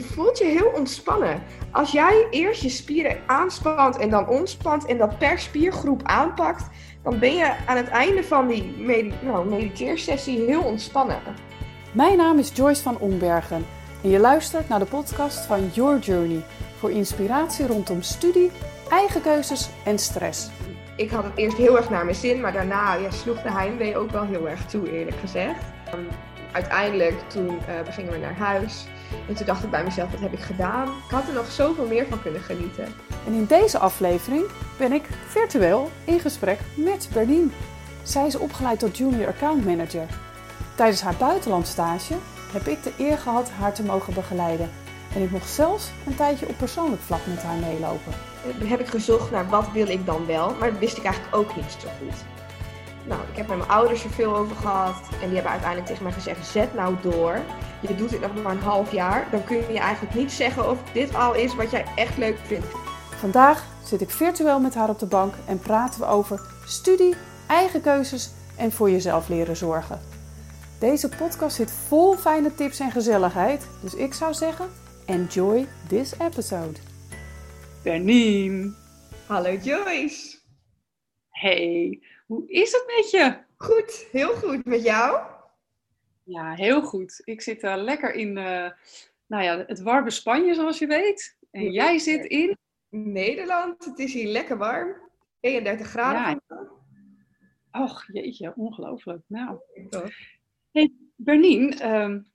Je voelt je heel ontspannen. Als jij eerst je spieren aanspant en dan ontspant en dat per spiergroep aanpakt, dan ben je aan het einde van die medi nou, mediteersessie heel ontspannen. Mijn naam is Joyce van Ombergen en je luistert naar de podcast van Your Journey voor inspiratie rondom studie, eigen keuzes en stress. Ik had het eerst heel erg naar mijn zin, maar daarna ja, sloeg de heimwee ook wel heel erg toe, eerlijk gezegd. Um, uiteindelijk, toen uh, gingen we naar huis. En toen dacht ik bij mezelf, wat heb ik gedaan? Ik had er nog zoveel meer van kunnen genieten. En in deze aflevering ben ik virtueel in gesprek met Bernien. Zij is opgeleid tot Junior Account Manager. Tijdens haar buitenlandstage heb ik de eer gehad haar te mogen begeleiden. En ik mocht zelfs een tijdje op persoonlijk vlak met haar meelopen. Dan heb ik gezocht naar wat wil ik dan wel, maar dat wist ik eigenlijk ook niet zo goed. Nou, ik heb met mijn ouders er veel over gehad. En die hebben uiteindelijk tegen mij gezegd: zet nou door. Je doet dit nog maar een half jaar. Dan kun je eigenlijk niet zeggen of dit al is wat jij echt leuk vindt. Vandaag zit ik virtueel met haar op de bank en praten we over studie, eigen keuzes en voor jezelf leren zorgen. Deze podcast zit vol fijne tips en gezelligheid. Dus ik zou zeggen: enjoy this episode. Bernien. Hallo Joyce. Hey, hoe is het met je? Goed, heel goed. Met jou? Ja, heel goed. Ik zit uh, lekker in uh, nou ja, het warme Spanje, zoals je weet. En jij zit in? Nederland. Het is hier lekker warm. 31 graden. Ja. Och, jeetje, ongelooflijk. Nou. Hey, Bernien, um,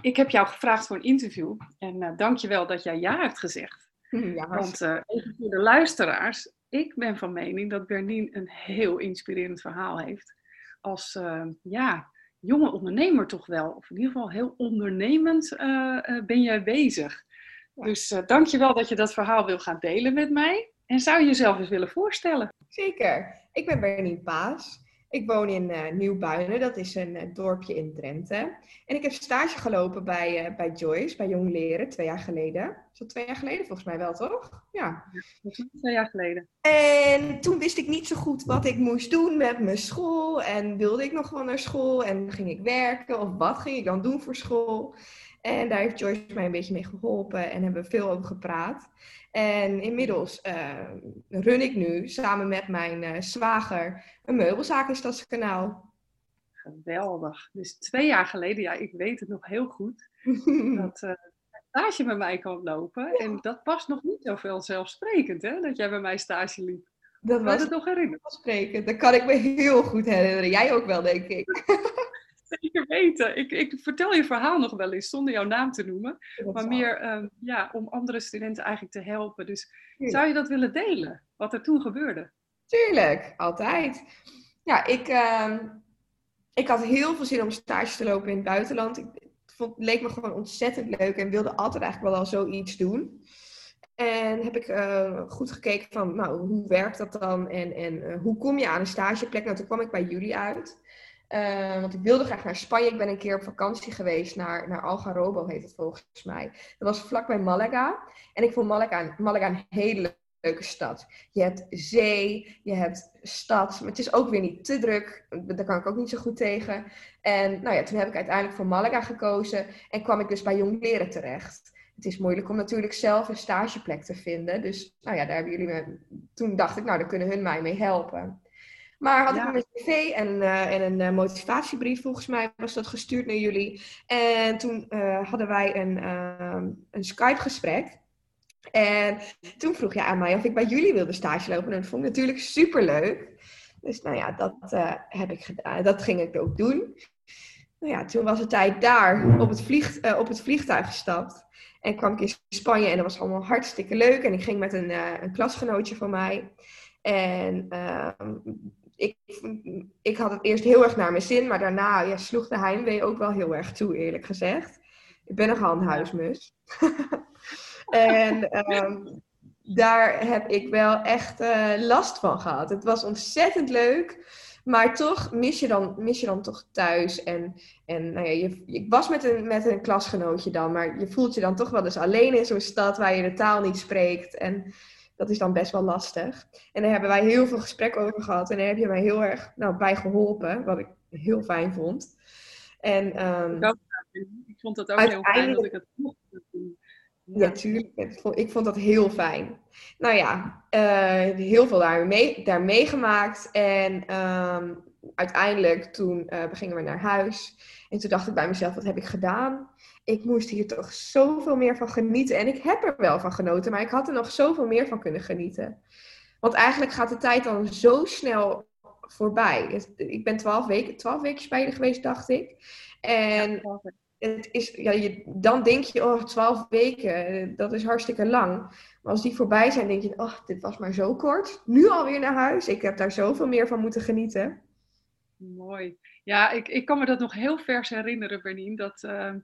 ik heb jou gevraagd voor een interview. En uh, dank je wel dat jij ja hebt gezegd. Ja, Want even voor de luisteraars, ik ben van mening dat Bernien een heel inspirerend verhaal heeft. Als uh, ja, jonge ondernemer toch wel. Of in ieder geval heel ondernemend uh, uh, ben jij bezig. Dus dank je wel dat je dat verhaal wil gaan delen met mij. En zou je jezelf eens willen voorstellen? Zeker. Ik ben Bernien Paas. Ik woon in uh, Nieuwbuinen, dat is een uh, dorpje in Drenthe. En ik heb stage gelopen bij, uh, bij Joyce, bij Jong Leren, twee jaar geleden. Is dat twee jaar geleden? Volgens mij wel, toch? Ja. Twee jaar geleden. En toen wist ik niet zo goed wat ik moest doen met mijn school. En wilde ik nog wel naar school? En ging ik werken? Of wat ging ik dan doen voor school? En daar heeft Joyce mij een beetje mee geholpen en hebben we veel over gepraat. En inmiddels uh, run ik nu samen met mijn uh, zwager een meubelzaak in Stadskanaal. Geweldig. Dus twee jaar geleden, ja, ik weet het nog heel goed, dat uh, stage bij mij kan lopen. Ja. En dat past nog niet zoveel zelfsprekend, hè, dat jij bij mij stage liep. Dat was het nog herinneren. Dat kan ik me heel goed herinneren. Jij ook wel, denk ik. Zeker weten. Ik, ik, vertel je verhaal nog wel eens zonder jouw naam te noemen. Maar meer um, ja, om andere studenten eigenlijk te helpen. Dus Tuurlijk. zou je dat willen delen? Wat er toen gebeurde? Tuurlijk, altijd. Ja, ik, uh, ik had heel veel zin om stage te lopen in het buitenland. Ik, het vond, leek me gewoon ontzettend leuk en wilde altijd eigenlijk wel al zoiets doen. En heb ik uh, goed gekeken van, nou, hoe werkt dat dan? En, en uh, hoe kom je aan een stageplek? Nou, toen kwam ik bij jullie uit. Uh, want ik wilde graag naar Spanje. Ik ben een keer op vakantie geweest naar, naar Algarrobo, heet het volgens mij. Dat was vlakbij Malaga. En ik vond Malaga, Malaga een hele leuke stad. Je hebt zee, je hebt stad. Maar het is ook weer niet te druk. Daar kan ik ook niet zo goed tegen. En nou ja, toen heb ik uiteindelijk voor Malaga gekozen. En kwam ik dus bij Jong Leren terecht. Het is moeilijk om natuurlijk zelf een stageplek te vinden. Dus nou ja, daar hebben jullie me... Toen dacht ik, nou, daar kunnen hun mij mee helpen. Maar had ja. ik een cv en, uh, en een uh, motivatiebrief, volgens mij was dat gestuurd naar jullie. En toen uh, hadden wij een, een Skype-gesprek. En toen vroeg je aan mij of ik bij jullie wilde stage lopen. En dat vond ik natuurlijk superleuk. Dus nou ja, dat heb ik gedaan. Dat ging ik ook doen. Nou ja, toen was het tijd daar op het, vlieg, op het vliegtuig gestapt. En kwam ik in Spanje en dat was allemaal hartstikke leuk. En ik ging met een, een klasgenootje van mij. En uh, ik, ik had het eerst heel erg naar mijn zin, maar daarna ja, sloeg de heimwee ook wel heel erg toe, eerlijk gezegd. Ik ben nogal een huismus. en um, daar heb ik wel echt uh, last van gehad. Het was ontzettend leuk, maar toch mis je dan, mis je dan toch thuis. En, en nou ja, je, ik was met een, met een klasgenootje dan, maar je voelt je dan toch wel eens alleen in zo'n stad waar je de taal niet spreekt. En dat is dan best wel lastig. En daar hebben wij heel veel gesprek over gehad. En daar heb je mij heel erg nou, bij geholpen, wat ik heel fijn vond. En, um, ik vond het ook heel fijn dat ik het mocht doen. Natuurlijk, ik vond dat heel fijn. Nou ja, uh, heel veel daar, mee, daar meegemaakt. En ehm, uiteindelijk toen uh, gingen we naar huis. En toen dacht ik bij mezelf, wat heb ik gedaan? Ik moest hier toch zoveel meer van genieten. En ik heb er wel van genoten, maar ik had er nog zoveel meer van kunnen genieten. Want eigenlijk gaat de tijd dan zo snel voorbij. Ik ben twaalf weken, twaalf weken bij je geweest, dacht ik. En het is, ja, je, dan denk je, oh, twaalf weken, dat is hartstikke lang. Maar als die voorbij zijn, denk je, oh, dit was maar zo kort. Nu alweer naar huis. Ik heb daar zoveel meer van moeten genieten. Mooi. Ja, ik, ik kan me dat nog heel vers herinneren, Bernien. Dat, uh,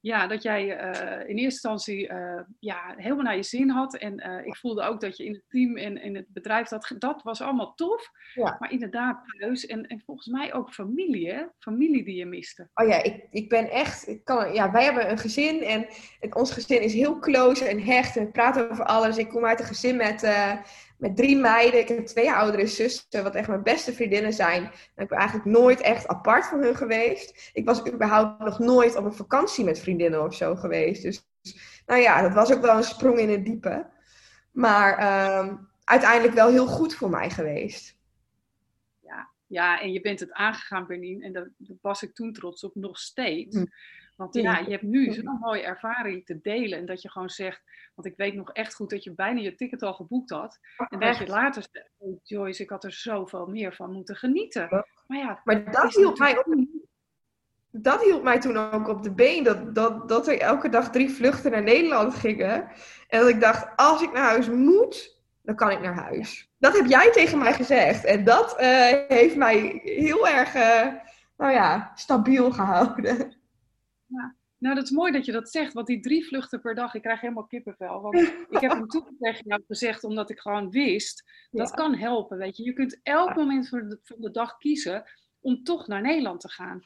ja, dat jij uh, in eerste instantie uh, ja, helemaal naar je zin had. En uh, ik voelde ook dat je in het team en in het bedrijf, dat, dat was allemaal tof. Ja. Maar inderdaad thuis en, en volgens mij ook familie, hè? Familie die je miste. Oh ja, ik, ik ben echt, ik kan, ja, wij hebben een gezin en het, ons gezin is heel close en hecht en praten over alles. Ik kom uit een gezin met met drie meiden. Ik heb twee oudere zussen, wat echt mijn beste vriendinnen zijn. En ik ben eigenlijk nooit echt apart van hun geweest. Ik was überhaupt nog nooit op een vakantie met vriendinnen of zo geweest. Dus nou ja, dat was ook wel een sprong in het diepe. Maar um, uiteindelijk wel heel goed voor mij geweest. Ja, ja en je bent het aangegaan, Bernien. En daar was ik toen trots op, nog steeds. Hm. Want ja, je hebt nu zo'n mooie ervaring te delen. En dat je gewoon zegt, want ik weet nog echt goed dat je bijna je ticket al geboekt had. En dat je later zegt, oh Joyce, ik had er zoveel meer van moeten genieten. Maar ja, maar dat hielp mij ook. Dat hielp mij toen ook op de been. Dat, dat, dat er elke dag drie vluchten naar Nederland gingen. En dat ik dacht, als ik naar huis moet, dan kan ik naar huis. Dat heb jij tegen mij gezegd. En dat uh, heeft mij heel erg, uh, nou ja, stabiel gehouden. Ja. Nou, dat is mooi dat je dat zegt, want die drie vluchten per dag, ik krijg helemaal kippenvel. Want ik heb hem toen tegen jou gezegd, omdat ik gewoon wist, dat kan helpen, weet je. Je kunt elk moment van de, van de dag kiezen om toch naar Nederland te gaan.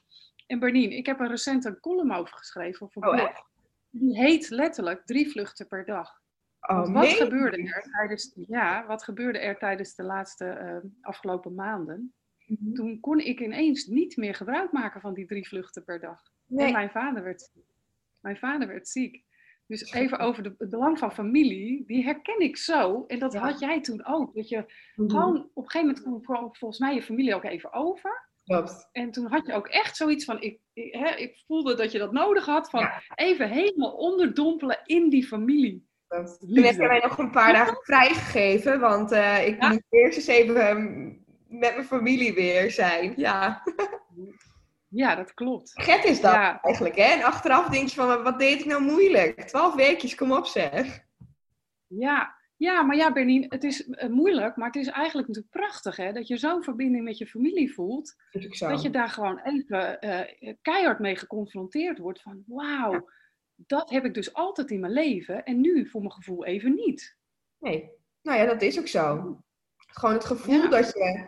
En Bernien, ik heb er recent een column over geschreven voor oh, blog. Die heet letterlijk drie vluchten per dag. Oh, wat, gebeurde er tijdens, ja, wat gebeurde er tijdens de laatste uh, afgelopen maanden? Mhm. Toen kon ik ineens niet meer gebruik maken van die drie vluchten per dag. Nee. En mijn vader werd ziek. Mijn vader werd ziek. Dus even over de, het belang van familie, die herken ik zo. En dat had jij toen ook. Dat je mhm. gewoon op een gegeven moment kwam volgens mij je familie ook even over. Klopt. En toen had je ook echt zoiets van, ik, ik, hè, ik voelde dat je dat nodig had, van even helemaal onderdompelen in die familie. Toen heb je mij nog een paar dagen vrijgegeven, want uh, ik moet eerst eens even ehm, met mijn familie weer zijn. Ja. Ja, dat klopt. Get is dat eigenlijk, hè? En achteraf denk je van, wat deed ik nou moeilijk? Twaalf weekjes, kom op zeg. Ja, ja maar ja, Bernien, het is uh, moeilijk, maar het is eigenlijk natuurlijk prachtig, hè? Dat je zo'n verbinding met je familie voelt. Dat je daar gewoon even uh, keihard mee geconfronteerd wordt van, wauw, dat heb ik dus altijd in mijn leven en nu voor mijn gevoel even niet. Nee, nou ja, dat is ook zo. Gewoon het gevoel dat je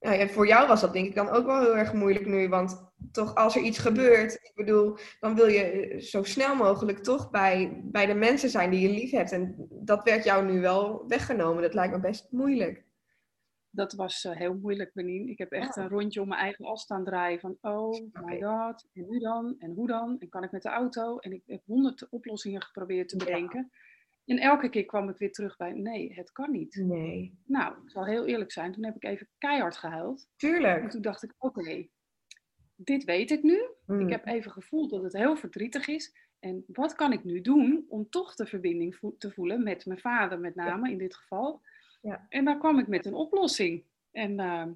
nou ja, voor jou was dat denk ik dan ook wel heel erg moeilijk nu. Want toch als er iets gebeurt, ik bedoel, dan wil je zo snel mogelijk toch bij, bij de mensen zijn die je lief hebt. En dat werd jou nu wel weggenomen. Dat lijkt me best moeilijk. Dat was uh, heel moeilijk, Benien. Ik heb echt een rondje om mijn eigen as staan draaien. Van, oh my god, en nu dan? En hoe dan? En kan ik met de auto? En ik heb honderd oplossingen geprobeerd te bedenken. En elke keer kwam ik weer terug bij, nee, het kan niet. Nee. Nou, ik zal heel eerlijk zijn, toen heb ik even keihard gehuild. Tuurlijk. En toen dacht ik, oké, dit weet ik nu. Hmm. Ik heb even gevoeld dat het heel verdrietig is. En wat kan ik nu doen om toch de verbinding te voelen met mijn vader met name in dit geval. Ja. En daar kwam ik met een oplossing. En uh,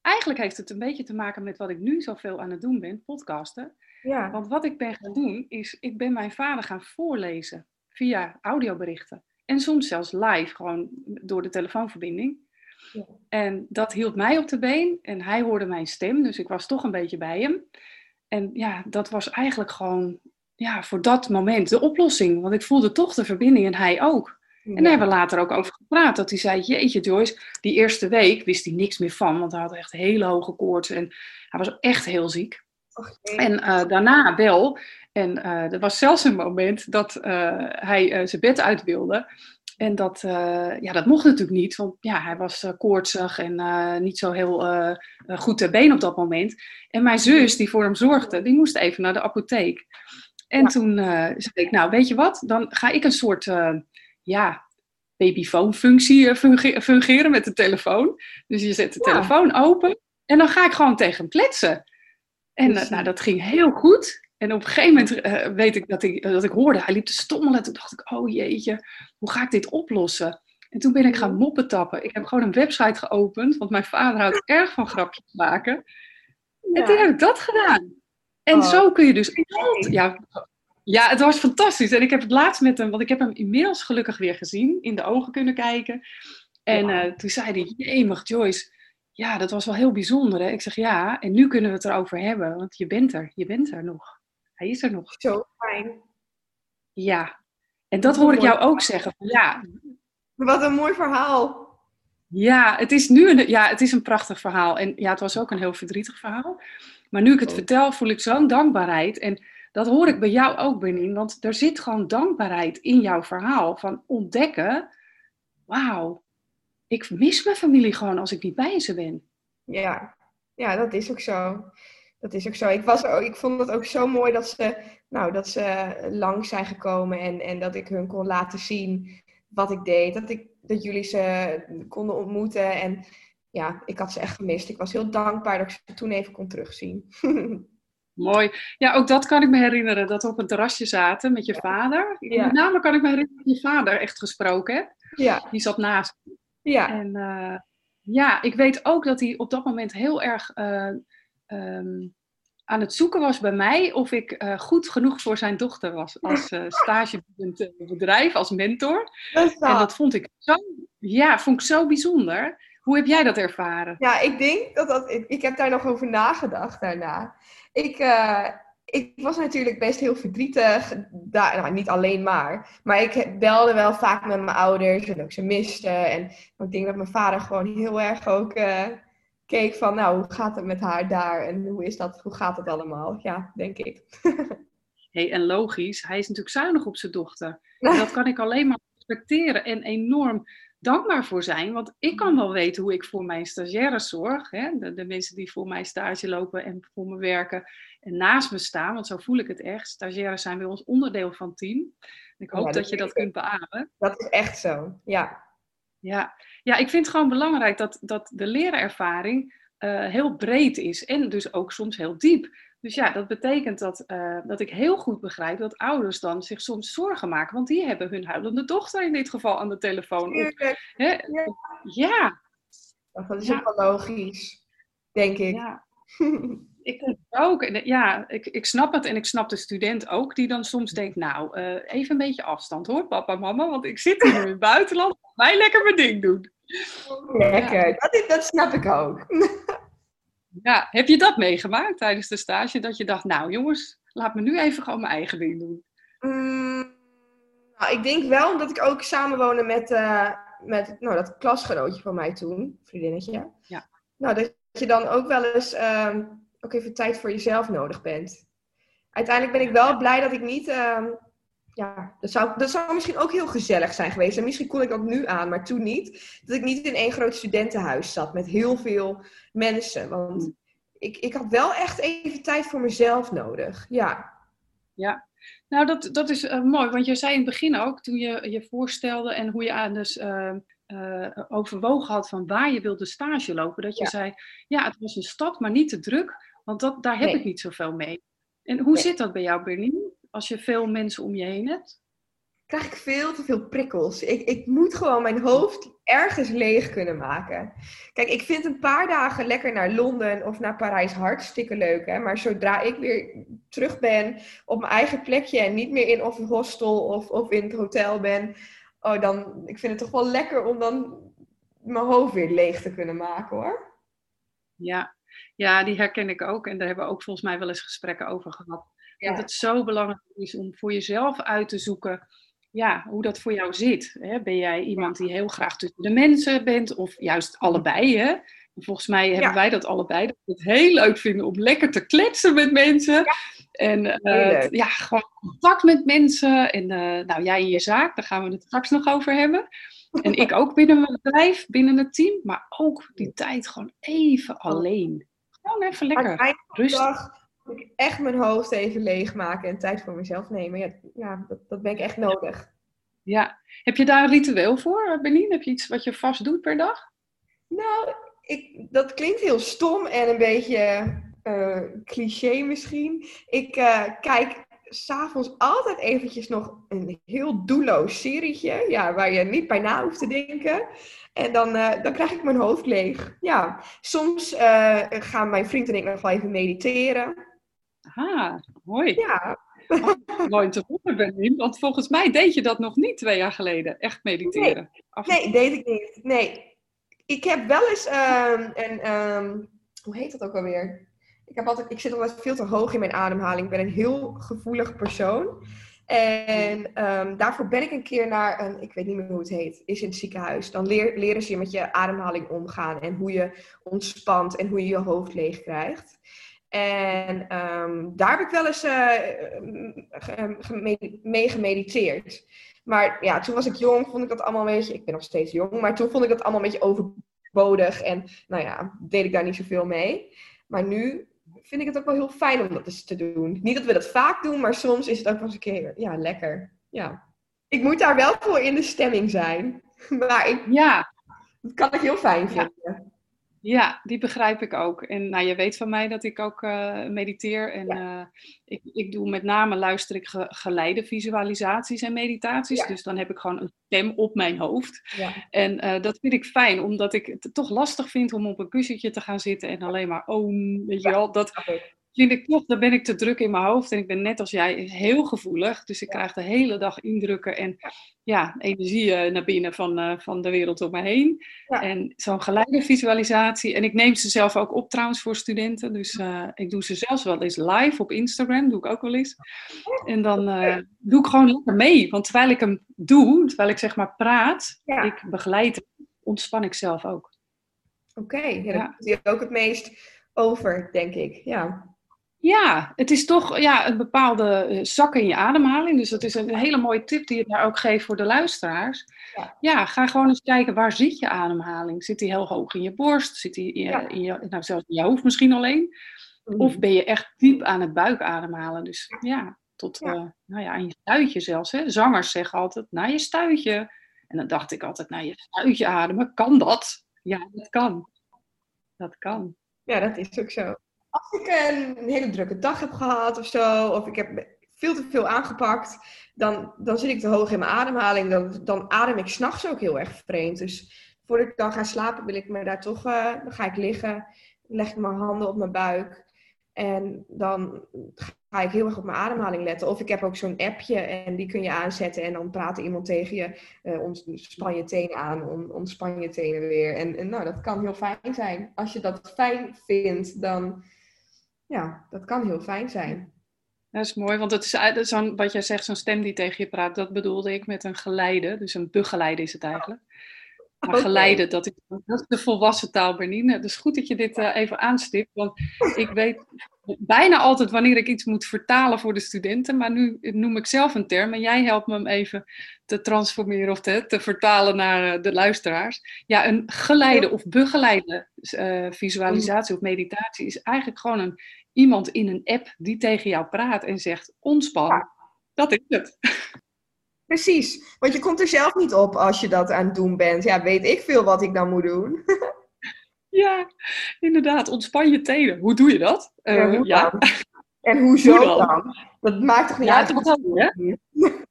eigenlijk heeft het een beetje te maken met wat ik nu zoveel aan het doen ben, podcasten. Ja. Want wat ik ben gaan doen is, ik ben mijn vader gaan voorlezen via audioberichten. En soms zelfs live, gewoon door de telefoonverbinding. Ja. En dat hield mij op de been en hij hoorde mijn stem, dus ik was toch een beetje bij hem. En ja, dat was eigenlijk gewoon ja, voor dat moment de oplossing, want ik voelde toch de verbinding en hij ook. En daar hebben we later ook over gepraat. Dat hij zei: Jeetje, Joyce, die eerste week wist hij niks meer van. Want hij had echt hele hoge koorts en hij was echt heel ziek. En uh, daarna wel. En uh, er was zelfs een moment dat uh, hij zijn bed uit wilde. En dat, ja, dat mocht natuurlijk niet, want ja, hij was koortsig en niet zo heel goed ter been op dat moment. En mijn zus, die voor hem zorgde, die moest even naar de apotheek. En toen zei ik, nou weet je wat, dan ga ik een soort, ja, babyfoon-functie fungeren met de telefoon. Dus je zet de telefoon open en dan ga ik gewoon tegen hem kletsen. En nou, dat ging heel goed. En op een gegeven moment weet ik dat, ik dat ik hoorde, hij liep te stommelen. Toen dacht ik, oh jeetje, hoe ga ik dit oplossen? En toen ben ik gaan moppen tappen. Ik heb gewoon een website geopend, want mijn vader houdt erg van grapjes maken. En toen heb ik dat gedaan. En oh. zo kun je dus. Ja, ja, het was fantastisch. En ik heb het laatst met hem, want ik heb hem inmiddels gelukkig weer gezien, in de ogen kunnen kijken. En uh, toen zei hij: Jemig, Joyce, ja, dat was wel heel bijzonder. Hè? Ik zeg ja, en nu kunnen we het erover hebben, want je bent er. Je bent er nog. Hij is er nog. Zo fijn. Ja, en dat hoor ik jou ook zeggen. Ja. Wat een mooi verhaal. Ja, het is nu een, ja, het is een prachtig verhaal. En ja, het was ook een heel verdrietig verhaal. Maar nu ik het oh. vertel, voel ik zo'n dankbaarheid. En dat hoor ik bij jou ook, Benin. Want er zit gewoon dankbaarheid in jouw verhaal. Van ontdekken, wauw, ik mis mijn familie gewoon als ik niet bij ze ben. Ja, ja dat is ook zo. Dat is ook zo. Ik, was, ik vond het ook zo mooi dat ze, nou, dat ze lang zijn gekomen en, en dat ik hun kon laten zien wat ik deed. Dat, ik, dat jullie ze konden ontmoeten. En ja, ik had ze echt gemist. Ik was heel dankbaar dat ik ze toen even kon terugzien. Mooi. Ja, ook dat kan ik me herinneren. Dat we op een terrasje zaten met je vader. Ja. Met name kan ik me herinneren dat je vader echt gesproken hebt. Ja. Die zat naast Ja. En uh, ja, ik weet ook dat hij op dat moment heel erg uh, um, aan het zoeken was bij mij of ik uh, goed genoeg voor zijn dochter was als uh, bedrijf, als mentor. Dat en dat vond ik zo, ja, vond ik zo bijzonder. Hoe heb jij dat ervaren? Ja, ik denk dat dat. Ik heb daar nog over nagedacht daarna. Ik, uh, ik was natuurlijk best heel verdrietig. Daar, nou, niet alleen maar. Maar ik belde wel vaak met mijn ouders en ook ze miste. En ik denk dat mijn vader gewoon heel erg ook uh, keek van, nou, hoe gaat het met haar daar? En hoe is dat? Hoe gaat het allemaal? Ja, denk ik. hey, en logisch, hij is natuurlijk zuinig op zijn dochter. En dat kan ik alleen maar respecteren en enorm dankbaar voor zijn. Want ik kan wel weten hoe ik voor mijn stagiaires zorg. Hè? De, de, mensen die voor mij stage lopen en voor me werken en naast me staan. Want zo voel ik het echt. Stagiaires zijn bij ons onderdeel van het team. Ik hoop dat, je dat kunt beamen. Dat is echt zo, ja. Ja, ja ik vind het gewoon belangrijk dat, dat de lerervaring uh, heel breed is. En dus ook soms heel diep. Dus ja, dat betekent dat, uh, dat ik heel goed begrijp dat ouders dan zich soms zorgen maken. Want die hebben hun huilende dochter in dit geval aan de telefoon. Hè? Ja. ja. Dat is ook wel logisch, denk ik. Ja. ik denk ook. Ja, ik, ik snap het en ik snap de student ook die dan soms denkt, nou, uh, even een beetje afstand hoor, papa, mama, want ik zit hier in het buitenland, mij lekker mijn ding doen. Lekker, ja. dat, dat snap ik ook. Ja, heb je dat meegemaakt tijdens de stage? Dat je dacht, nou jongens, laat me nu even gewoon mijn eigen ding doen. Mm, nou, ik denk wel omdat ik ook samenwoonde met, uh, met nou, dat klasgenootje van mij toen, vriendinnetje. Ja. Nou, dat je dan ook wel eens uh, ook even tijd voor jezelf nodig bent. Uiteindelijk ben ik wel blij dat ik niet... Uh, ja, dat zou, dat zou misschien ook heel gezellig zijn geweest. En misschien kon ik dat nu aan, maar toen niet. Dat ik niet in één groot studentenhuis zat met heel veel mensen. Want ik, ik had wel echt even tijd voor mezelf nodig. Ja. Ja, nou dat, dat is uh, mooi. Want je zei in het begin ook, toen je je voorstelde en hoe je aan dus uh, uh, overwogen had van waar je wilde stage lopen. Dat je zei, ja, het was een stad, maar niet te druk. Want dat, daar heb ik niet zoveel mee. En hoe zit dat bij jou, Berlin? Als je veel mensen om je heen hebt? Krijg ik veel te veel prikkels. Ik, ik moet gewoon mijn hoofd ergens leeg kunnen maken. Kijk, ik vind een paar dagen lekker naar Londen of naar Parijs hartstikke leuk. Hè? Maar zodra ik weer terug ben op mijn eigen plekje en niet meer in of een hostel of, of in het hotel ben, oh, dan ik vind het toch wel lekker om dan mijn hoofd weer leeg te kunnen maken hoor. Ja, ja die herken ik ook. En daar hebben we ook volgens mij wel eens gesprekken over gehad. Dat het zo belangrijk is om voor jezelf uit te zoeken ja, hoe dat voor jou zit. Hè? Ben jij iemand die heel graag tussen de mensen bent of juist allebei? Hè? Volgens mij hebben wij dat allebei. Dat we het heel leuk vinden om lekker te kletsen met mensen. En uh, ja, gewoon contact met mensen. En uh, nou, jij in je zaak, daar gaan we het straks nog over hebben. En ik ook binnen mijn bedrijf, binnen het team. Maar ook die tijd gewoon even alleen. Gewoon even lekker rustig ik echt mijn hoofd even leegmaken en tijd voor mezelf nemen. Ja, ja dat, dat ben ik echt nodig. Ja. Heb je daar een ritueel voor, Benien? Heb je iets wat je vast doet per dag? Nou, ik, dat klinkt heel stom en een beetje uh, cliché misschien. Ik uh, kijk s'avonds altijd eventjes nog een heel doelloos serietje. Ja, waar je niet bij na hoeft te denken. En dan, uh, dan krijg ik mijn hoofd leeg. Ja, soms gaan mijn vriend en ik nog wel even mediteren. Ah, mooi. Ja. mooi te horen, Benjamin. Want volgens mij deed je dat nog niet twee jaar geleden. Echt mediteren. Nee, nee deed ik niet. Nee. Ik heb wel eens um, een... Um, hoe heet dat ook alweer? Ik, heb altijd, ik zit altijd veel te hoog in mijn ademhaling. Ik ben een heel gevoelig persoon. En um, daarvoor ben ik een keer naar een, ik weet niet meer hoe het heet, is in het ziekenhuis. Dan leer, leren ze je met je ademhaling omgaan en hoe je ontspant en hoe je je hoofd leeg krijgt. En um, daar heb ik wel eens uh, mee gemediteerd. Maar ja, toen was ik jong, vond ik dat allemaal een beetje. Ik ben nog steeds jong, maar toen vond ik dat allemaal een beetje overbodig. En nou ja, deed ik daar niet zoveel mee. Maar nu vind ik het ook wel heel fijn om dat eens te doen. Niet dat we dat vaak doen, maar soms is het ook wel eens een keer ja, lekker. Ja. Ik moet daar wel voor in de stemming zijn. Maar ik, ja. dat kan ik heel fijn vinden. Ja, die begrijp ik ook. En nou, je weet van mij dat ik ook uh, mediteer. En uh, ik, ik doe met name, luister ik ge, geleide visualisaties en meditaties. Dus dan heb ik gewoon een stem op mijn hoofd. Ja. En uh, dat vind ik fijn, omdat ik het toch lastig vind om op een kussentje te gaan zitten en alleen maar oh, weet je wel. Dat, vind ik toch, dan ben ik te druk in mijn hoofd. En ik ben net als jij heel gevoelig. Dus ik krijg de hele dag indrukken en ja, energie uh, naar binnen van, uh, van de wereld om me heen. En zo'n geleide visualisatie. En ik neem ze zelf ook op trouwens voor studenten. Dus uh, ik doe ze zelfs wel eens live op Instagram. Doe ik ook wel eens. En dan doe ik gewoon lekker mee. Want terwijl ik hem doe, terwijl ik zeg maar praat, ik begeleid, ontspan ik zelf ook. Oké, okay. ja, dan je ook het meest over, denk ik. Ja. Ja, het is toch ja, een bepaalde eh, zak in je ademhaling. Dus dat is een hele mooie tip die je daar ook geeft voor de luisteraars. Ja. ja, ga gewoon eens kijken, waar zit je ademhaling? Zit die heel hoog in je borst? Zit die in je, in je nou, zelfs in je hoofd misschien alleen? Mm. Of ben je echt diep aan het buik ademhalen? Dus ja, tot ja. Uh, nou ja, aan je stuitje zelfs. Hè? Zangers zeggen altijd, naar je stuitje. En dan dacht ik altijd, naar je stuitje ademen, kan dat? Ja, dat kan. Dat kan. Ja, dat is ook zo als ik een hele drukke dag heb gehad of zo, of ik heb veel te veel aangepakt, dan, dan zit ik te hoog in mijn ademhaling. Dan, dan adem ik s'nachts ook heel erg vreemd. Dus voordat ik dan ga slapen, wil ik me daar toch, uh, dan ga ik liggen, leg ik mijn handen op mijn buik. En dan ga ik heel erg op mijn ademhaling letten. Of ik heb ook zo'n appje en die kun je aanzetten en dan praat iemand tegen je. Uh, ontspan je tenen aan, ontspan je tenen weer. En, en nou, dat kan heel fijn zijn. Als je dat fijn vindt, dan ja, dat kan heel fijn zijn. Dat is mooi, want het is wat jij zegt, zo'n stem die tegen je praat, dat bedoelde ik met een geleide. Dus een begeleide is het eigenlijk. Maar geleide, dat is, dat is de volwassen taal, Bernine. Het is goed dat je dit uh, even aanstipt, want ik weet bijna altijd wanneer ik iets moet vertalen voor de studenten, maar nu noem ik zelf een term en jij helpt me hem even te transformeren of te, te vertalen naar uh, de luisteraars. Ja, een geleide of begeleide uh, visualisatie of meditatie is eigenlijk gewoon een iemand in een app die tegen jou praat en zegt ontspan. Dat is het. Precies, want je komt er zelf niet op als je dat aan het doen bent. Ja, weet ik veel wat ik dan moet doen. ja, inderdaad. Ontspan je tenen. Hoe doe je dat? ja, uh, ja. En hoezo hoe dan? dan? Dat maakt toch niet ja, uit?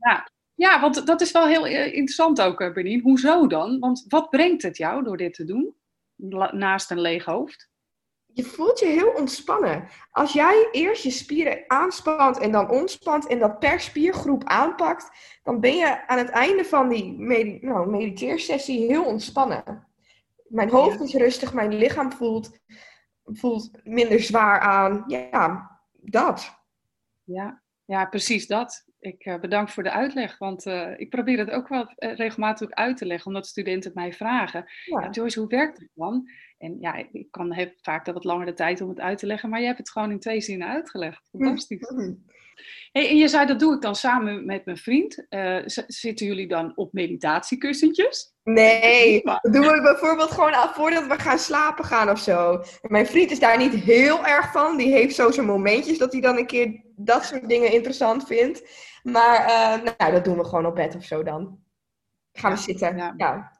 Ja. ja, want dat is wel heel eh, interessant ook, eh, Bernien. Hoezo dan? Want wat brengt het jou door dit te doen? Naast een leeg hoofd? Je voelt je heel ontspannen. Als jij eerst je spieren aanspant en dan ontspant en dat per spiergroep aanpakt, dan ben je aan het einde van die med nou, mediteersessie heel ontspannen. Mijn hoofd is rustig, mijn lichaam voelt, voelt minder zwaar aan. Ja, dat. Ja, ja precies dat. Ik uh, bedank voor de uitleg, want uh, ik probeer het ook wel uh, regelmatig uit te leggen, omdat studenten het mij vragen. Ja. Joyce, hoe werkt het dan? En ja, ik kan, heb vaak dat wat langer de tijd om het uit te leggen, maar je hebt het gewoon in twee zinnen uitgelegd. Fantastisch. Mm Hey, en je zei, dat doe ik dan samen met mijn vriend. zitten jullie dan op meditatiekussentjes? Nee, dat doen we bijvoorbeeld gewoon voordat we gaan slapen gaan of zo. mijn vriend is daar niet heel erg van. Die heeft zo zijn momentjes dat hij dan een keer dat soort dingen interessant vindt. Maar uh, nou, dat doen we gewoon op bed of zo dan. Gaan we zitten. Ja. ja.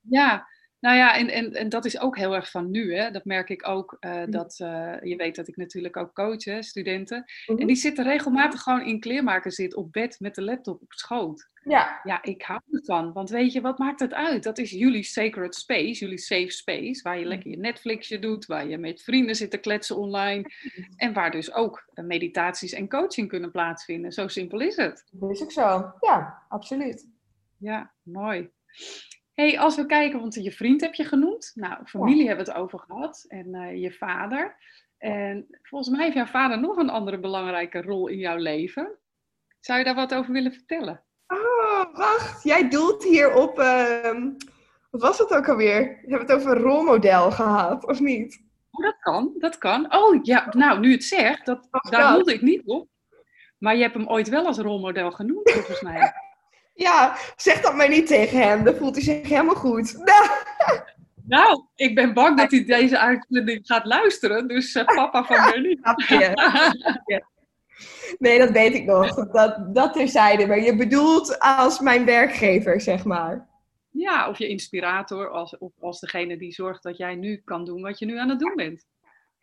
ja. Nou ja, en, en, en dat is ook heel erg van nu. Hè? Dat merk ik ook. Uh, dat, uh, je weet dat ik natuurlijk ook coach, hè, studenten. En die zitten regelmatig gewoon in kleermakerzit op bed met de laptop op schoot. Ja. Ja, ik hou ervan. Want weet je, wat maakt het uit? Dat is jullie sacred space, jullie safe space. Waar je lekker je Netflixje doet, waar je met vrienden zit te kletsen online. En waar dus ook meditaties en coaching kunnen plaatsvinden. Zo simpel is het. Dat is ook zo. Ja, absoluut. Ja, mooi hey, als we kijken, want je vriend heb je genoemd. Nou, familie hebben we het over gehad. En uh, je vader. En volgens mij heeft jouw vader nog een andere belangrijke rol in jouw leven. Zou je daar wat over willen vertellen? Oh, wacht. Jij doelt hier op... Uh, wat was het ook alweer? We hebben het over een rolmodel gehad, of niet? Oh, dat kan, dat kan. Oh, ja, nou, nu het zegt, dat, daar doelde ik niet op. Maar je hebt hem ooit wel als rolmodel genoemd, volgens mij. Ja, zeg dat maar niet tegen hem. Dan voelt hij zich helemaal goed. Nou, ik ben bang dat hij deze uitzending gaat luisteren. Dus uh, papa van Bernie. Nee, dat weet ik nog. Dat, dat terzijde. Maar je bedoelt als mijn werkgever, zeg maar. Ja, of je inspirator. Als, of als degene die zorgt dat jij nu kan doen wat je nu aan het doen bent.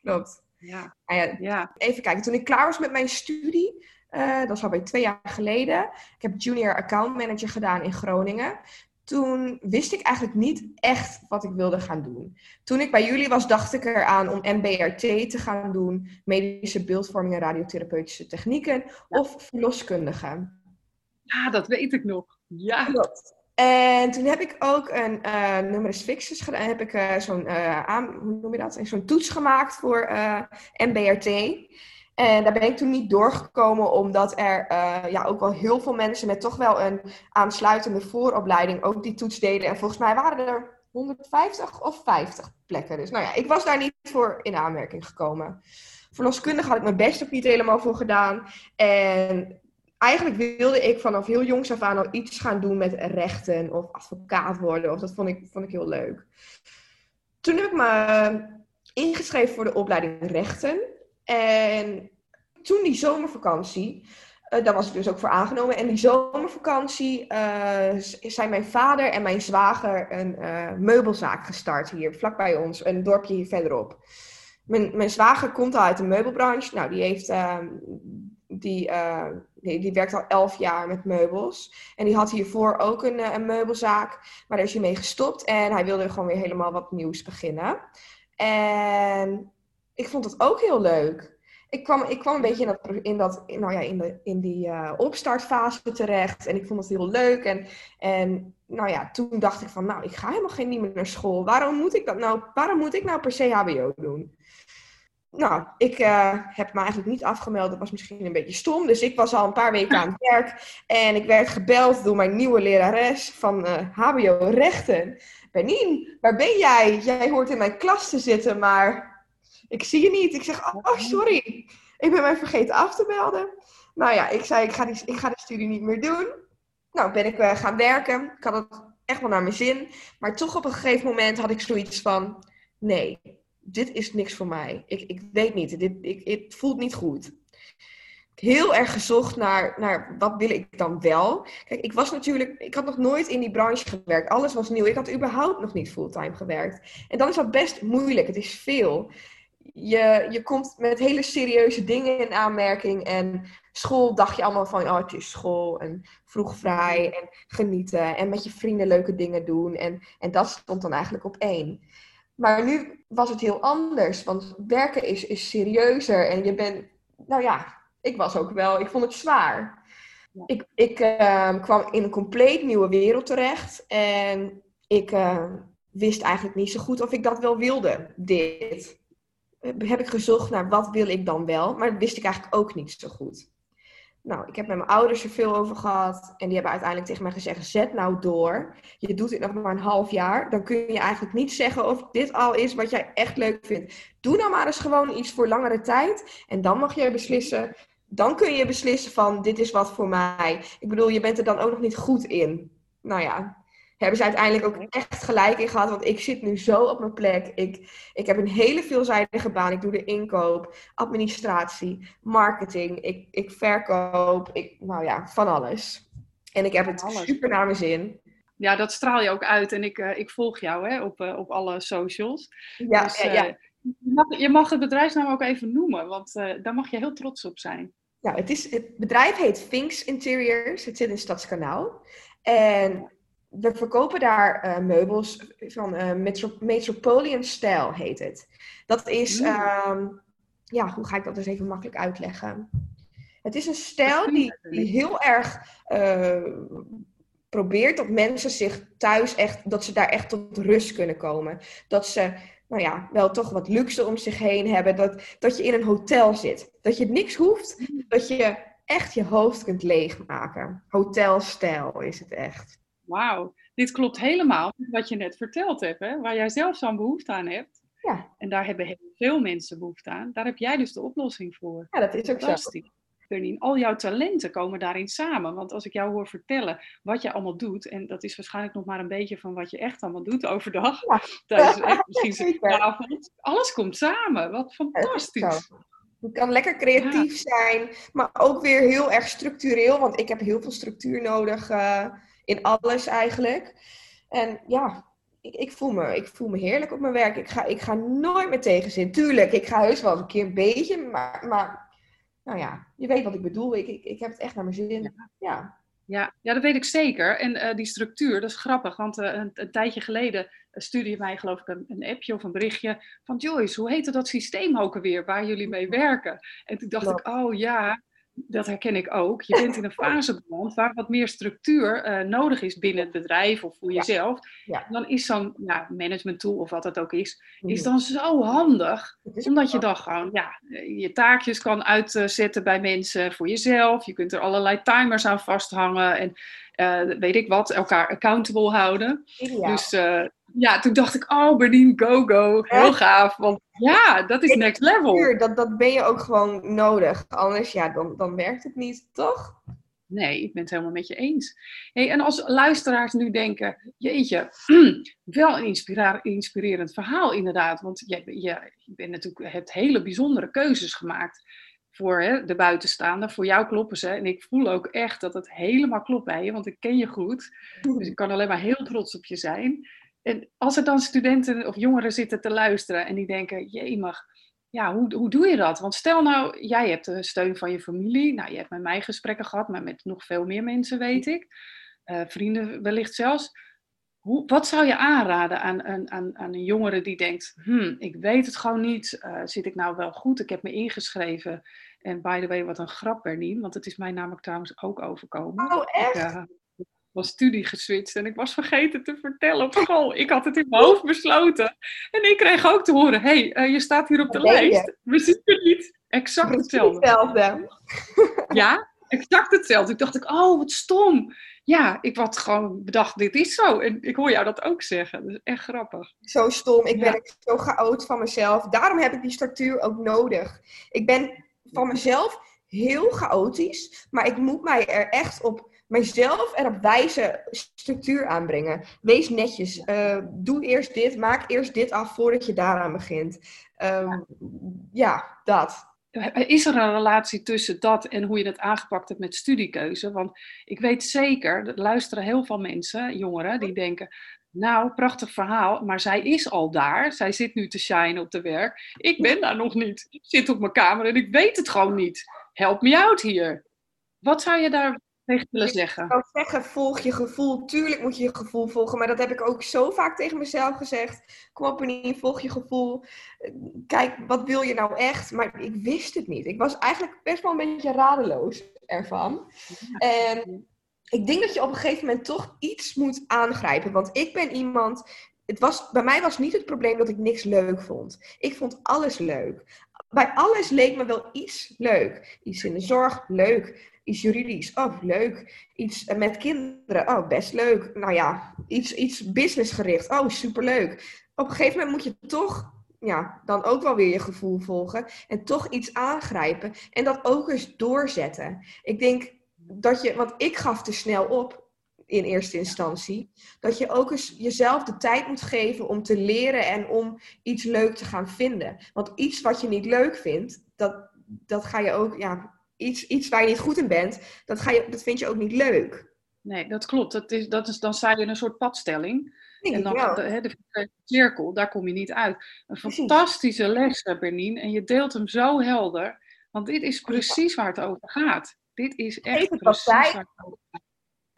Klopt. Ja. Nou ja, ja. Even kijken. Toen ik klaar was met mijn studie, uh, dat is alweer twee jaar geleden. Ik heb junior account manager gedaan in Groningen. Toen wist ik eigenlijk niet echt wat ik wilde gaan doen. Toen ik bij jullie was, dacht ik eraan om MBRT te gaan doen, medische beeldvorming en radiotherapeutische technieken, of verloskundige. Ja, dat weet ik nog. Ja. Klopt. En toen heb ik ook een uh, numerus fixus gedaan. Heb ik uh, zo'n, hoe noem je dat? Zo'n toets gemaakt voor MBRT. En daar ben ik toen niet doorgekomen, omdat er uh, ja, ook wel heel veel mensen met toch wel een aansluitende vooropleiding ook die toets deden. En volgens mij waren er 150 of 50 plekken. Dus nou ja, ik was daar niet voor in aanmerking gekomen. Verloskundig had ik mijn best ook niet helemaal voor gedaan. En eigenlijk wilde ik vanaf heel jongs af aan al iets gaan doen met rechten of advocaat worden. Of dat vond ik, vond ik heel leuk. Toen heb ik me ingeschreven voor de opleiding rechten. En toen die zomervakantie, uh, daar was ik dus ook voor aangenomen. En die zomervakantie uh, zijn mijn vader en mijn zwager een uh, meubelzaak gestart hier, vlakbij ons, een dorpje hier verderop. Mijn, mijn zwager komt al uit de meubelbranche. Nou, die heeft, ehm, die, die, die, werkt al elf jaar met meubels. En die had hiervoor ook een, een meubelzaak, maar daar is hij mee gestopt. En hij wilde gewoon weer helemaal wat nieuws beginnen. En ik vond het ook heel leuk. Ik kwam, ik kwam een beetje in, dat, in, dat, nou ja, in, de, in die uh, opstartfase terecht. En ik vond het heel leuk. En, en nou ja, toen dacht ik van, nou, ik ga helemaal geen niet meer naar school. Waarom moet ik dat nou, waarom moet ik nou per se HBO doen? Nou, ik uh, heb me eigenlijk niet afgemeld. Dat was misschien een beetje stom. Dus ik was al een paar weken aan het werk. En ik werd gebeld door mijn nieuwe lerares van uh, HBO Rechten. Benien, waar ben jij? Jij hoort in mijn klas te zitten, maar ik zie je niet. Ik zeg, oh, sorry. Ik ben mij vergeten af te melden. Nou ja, ik zei, ik ga, die, ik ga de studie niet meer doen. Nou, ben ik uh, gaan werken. Ik had het echt wel naar mijn zin. Maar toch op een gegeven moment had ik zoiets van... Nee, dit is niks voor mij. Ik, ik weet niet. Dit, ik, het voelt niet goed. Heel erg gezocht naar, naar wat wil ik dan wel. Kijk, ik was natuurlijk... Ik had nog nooit in die branche gewerkt. Alles was nieuw. Ik had überhaupt nog niet fulltime gewerkt. En dan is dat best moeilijk. Het is veel je, je komt met hele serieuze dingen in aanmerking. En school dacht je allemaal van, oh, het is school. En vroeg vrij en genieten. En met je vrienden leuke dingen doen. En, en dat stond dan eigenlijk op één. Maar nu was het heel anders. Want werken is, is serieuzer. En je bent, nou ja, ik was ook wel, ik vond het zwaar. Ik, ik uh, kwam in een compleet nieuwe wereld terecht. En ik uh, wist eigenlijk niet zo goed of ik dat wel wilde, dit heb ik gezocht naar wat wil ik dan wel, maar dat wist ik eigenlijk ook niet zo goed. Nou, ik heb met mijn ouders er veel over gehad en die hebben uiteindelijk tegen mij gezegd: zet nou door. Je doet dit nog maar een half jaar. Dan kun je eigenlijk niet zeggen of dit al is wat jij echt leuk vindt. Doe nou maar eens gewoon iets voor langere tijd en dan mag jij beslissen. Dan kun je beslissen van dit is wat voor mij. Ik bedoel, je bent er dan ook nog niet goed in. Nou ja, hebben ze uiteindelijk ook echt gelijk in gehad. Want ik zit nu zo op mijn plek. Ik, ik heb een hele veelzijdige baan. Ik doe de inkoop, administratie, marketing. Ik, ik verkoop. Ik, nou ja, van alles. En ik heb het super naar mijn zin. Ja, dat straal je ook uit. En ik, uh, ik volg jou hè, op, uh, op alle socials. Ja, dus, uh, ja, ja. Je, mag, je mag het bedrijfsnaam ook even noemen. Want daar mag je heel trots op zijn. Ja, het, is, het bedrijf heet Finks Interiors. Het zit in Stadskanaal. En we verkopen daar uh, meubels van uh, Metro Metropolitan Style, heet het. Dat is, um, ja, hoe ga ik dat eens even makkelijk uitleggen? Het is een stijl die, die heel erg uh, probeert dat mensen zich thuis echt, dat ze daar echt tot rust kunnen komen. Dat ze, nou ja, wel toch wat luxe om zich heen hebben. Dat, dat je in een hotel zit. Dat je niks hoeft, mm. dat je echt je hoofd kunt leegmaken. Hotelstijl is het echt. Wauw, dit klopt helemaal wat je net verteld hebt, hè? waar jij zelf zo'n behoefte aan hebt. Ja. En daar hebben heel veel mensen behoefte aan. Daar heb jij dus de oplossing voor. Ja, dat is ook Fantastisch. zo. Al jouw talenten komen daarin samen. Want als ik jou hoor vertellen wat je allemaal doet, en dat is waarschijnlijk nog maar een beetje van wat je echt allemaal doet overdag, ja. tijdens echt misschien avond, alles komt samen. Wat fantastisch. Het kan lekker creatief zijn, maar ook weer heel erg structureel, want ik heb heel veel structuur nodig. Uh, in alles eigenlijk. En ja, ik, ik, voel me, ik voel me heerlijk op mijn werk. Ik ga, ik ga nooit meer tegenzin. Tuurlijk, ik ga heus wel een keer een beetje, maar, maar nou ja, je weet wat ik bedoel. Ik, ik, ik heb het echt naar mijn zin. Ja. Ja, ja, dat weet ik zeker. En uh, die structuur, dat is grappig. Want uh, een, een, tijdje geleden uh, stuurde je mij geloof ik een, een, appje of een berichtje van Joyce, hoe heette dat systeem ook alweer waar jullie mee werken? En toen dacht ik, oh ja, dat herken ik ook. Je bent in een fase beland waar wat meer structuur uh, nodig is binnen het bedrijf of voor jezelf. Ja. Dan is zo'n ja, management tool of wat het ook is, is mhm. dan zo handig. Omdat je dan gewoon ja, je taakjes kan uitzetten bij mensen voor jezelf. Je kunt er allerlei timers aan vasthangen en uh, weet ik wat, elkaar accountable houden. Ideaal. Dus uh, ja, toen dacht ik, oh, Berdien, go, go. Heel gaaf. Want ja, dat is next level. Dat, dat ben je ook gewoon nodig. Anders, ja, dan, dan werkt het niet, toch? Nee, ik ben het helemaal met je eens. Hey, en als luisteraars nu denken, jeetje, wel een inspirerend verhaal inderdaad. Want je, je, je bent natuurlijk, hebt hele bijzondere keuzes gemaakt voor de buitenstaander. Voor jou kloppen ze. En ik voel ook echt dat het helemaal klopt bij je, want ik ken je goed. Dus ik kan alleen maar heel trots op je zijn. En als er dan studenten of jongeren zitten te luisteren en die denken, jee mag, ja, hoe, hoe doe je dat? Want stel nou, jij hebt de steun van je familie. Nou, je hebt met mij gesprekken gehad, maar met nog veel meer mensen, weet ik. Uh, vrienden wellicht zelfs. Hoe, wat zou je aanraden aan, aan, aan, aan een jongere die denkt, hmm, ik weet het gewoon niet. Uh, zit ik nou wel goed? Ik heb me ingeschreven. En by the way, wat een grap, Bernien, want het is mij namelijk trouwens ook overkomen. Oh, echt? Ik, uh, was studie geswitcht en ik was vergeten te vertellen op school. Ik had het in mijn hoofd besloten. En ik kreeg ook te horen, hé, hey, uh, je staat hier op de lijst. We zien het niet. Exact hetzelfde. hetzelfde. Ja, exact hetzelfde. Ik dacht, ik, oh, wat stom. Ja, ik had gewoon bedacht, dit is zo. En ik hoor jou dat ook zeggen. Dat is echt grappig. Zo stom. Ik ja. ben zo chaot van mezelf. Daarom heb ik die structuur ook nodig. Ik ben van mezelf heel chaotisch. Maar ik moet mij er echt op mijzelf erop wijzen structuur aanbrengen. Wees netjes. Uh, doe eerst dit. Maak eerst dit af voordat je daaraan begint. Um, ja, dat. Is er een relatie tussen dat en hoe je het aangepakt hebt met studiekeuze? Want ik weet zeker, er luisteren heel veel mensen, jongeren, die denken... Nou, prachtig verhaal, maar zij is al daar. Zij zit nu te shine op de werk. Ik ben daar nog niet. Ik zit op mijn kamer en ik weet het gewoon niet. Help me out hier. Wat zou je daar tegen willen zeggen? Ik zou zeggen, volg je gevoel. Tuurlijk moet je je gevoel volgen. Maar dat heb ik ook zo vaak tegen mezelf gezegd. Kom op, niet, volg je gevoel. Kijk, wat wil je nou echt? Maar ik wist het niet. Ik was eigenlijk best wel een beetje radeloos ervan. En ik denk dat je op een gegeven moment toch iets moet aangrijpen. Want ik ben iemand. Het was, bij mij was niet het probleem dat ik niks leuk vond. Ik vond alles leuk. Bij alles leek me wel iets leuk. Iets in de zorg, leuk. Iets juridisch, oh leuk. Iets eh, met kinderen, oh best leuk. Nou ja, iets, iets businessgericht, oh superleuk. Op een gegeven moment moet je toch ja, dan ook wel weer je gevoel volgen. En toch iets aangrijpen. En dat ook eens doorzetten. Ik denk dat je, want ik gaf te snel op. in eerste instantie. Dat je ook eens jezelf de tijd moet geven om te leren en om iets leuk te gaan vinden. Want iets wat je niet leuk vindt, dat, dat ga je ook, ja, iets, iets waar je niet goed in bent, dat, ga je, dat vind je ook niet leuk. Nee, dat klopt. Dat is, dat is, dan sta je in een soort padstelling. en dan de, de, de, cirkel, daar kom je niet uit. Een fantastische les, Bernien. En je deelt hem zo helder. Want dit is precies waar het over gaat. Dit is echt precies waar het over gaat.